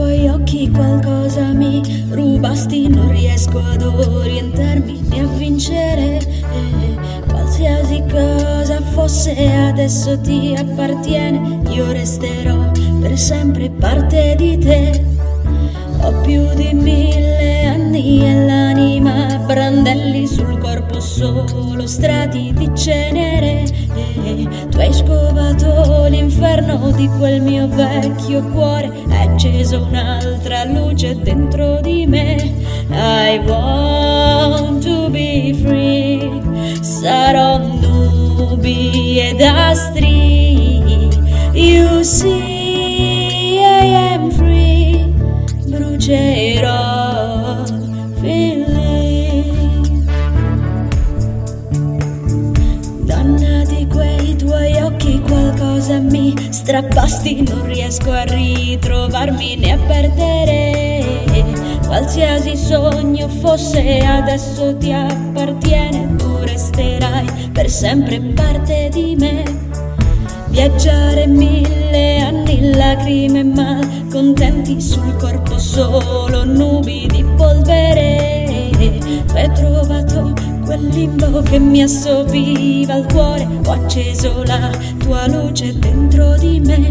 occhi qualcosa mi rubasti, non riesco ad orientarmi né a vincere. Eh, qualsiasi cosa fosse adesso ti appartiene, io resterò per sempre parte di te. Ho più di mille anni e l'anima brandelli sul corpo solo strati di cenere. E tu hai scovato l'inferno di quel mio vecchio cuore, hai acceso un'altra luce dentro di me. I want to be free, sarò nubi ed astri. You see, strappasti, non riesco a ritrovarmi né a perdere. Qualsiasi sogno fosse adesso ti appartiene, tu resterai per sempre parte di me. Viaggiare mille anni, lacrime malcontenti sul corpo solo nubi di polvere quel limbo che mi assopiva al cuore, ho acceso la tua luce dentro di me.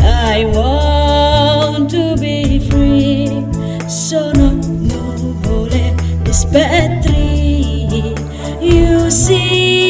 I want to be free, sono nuvole e spettri, you see.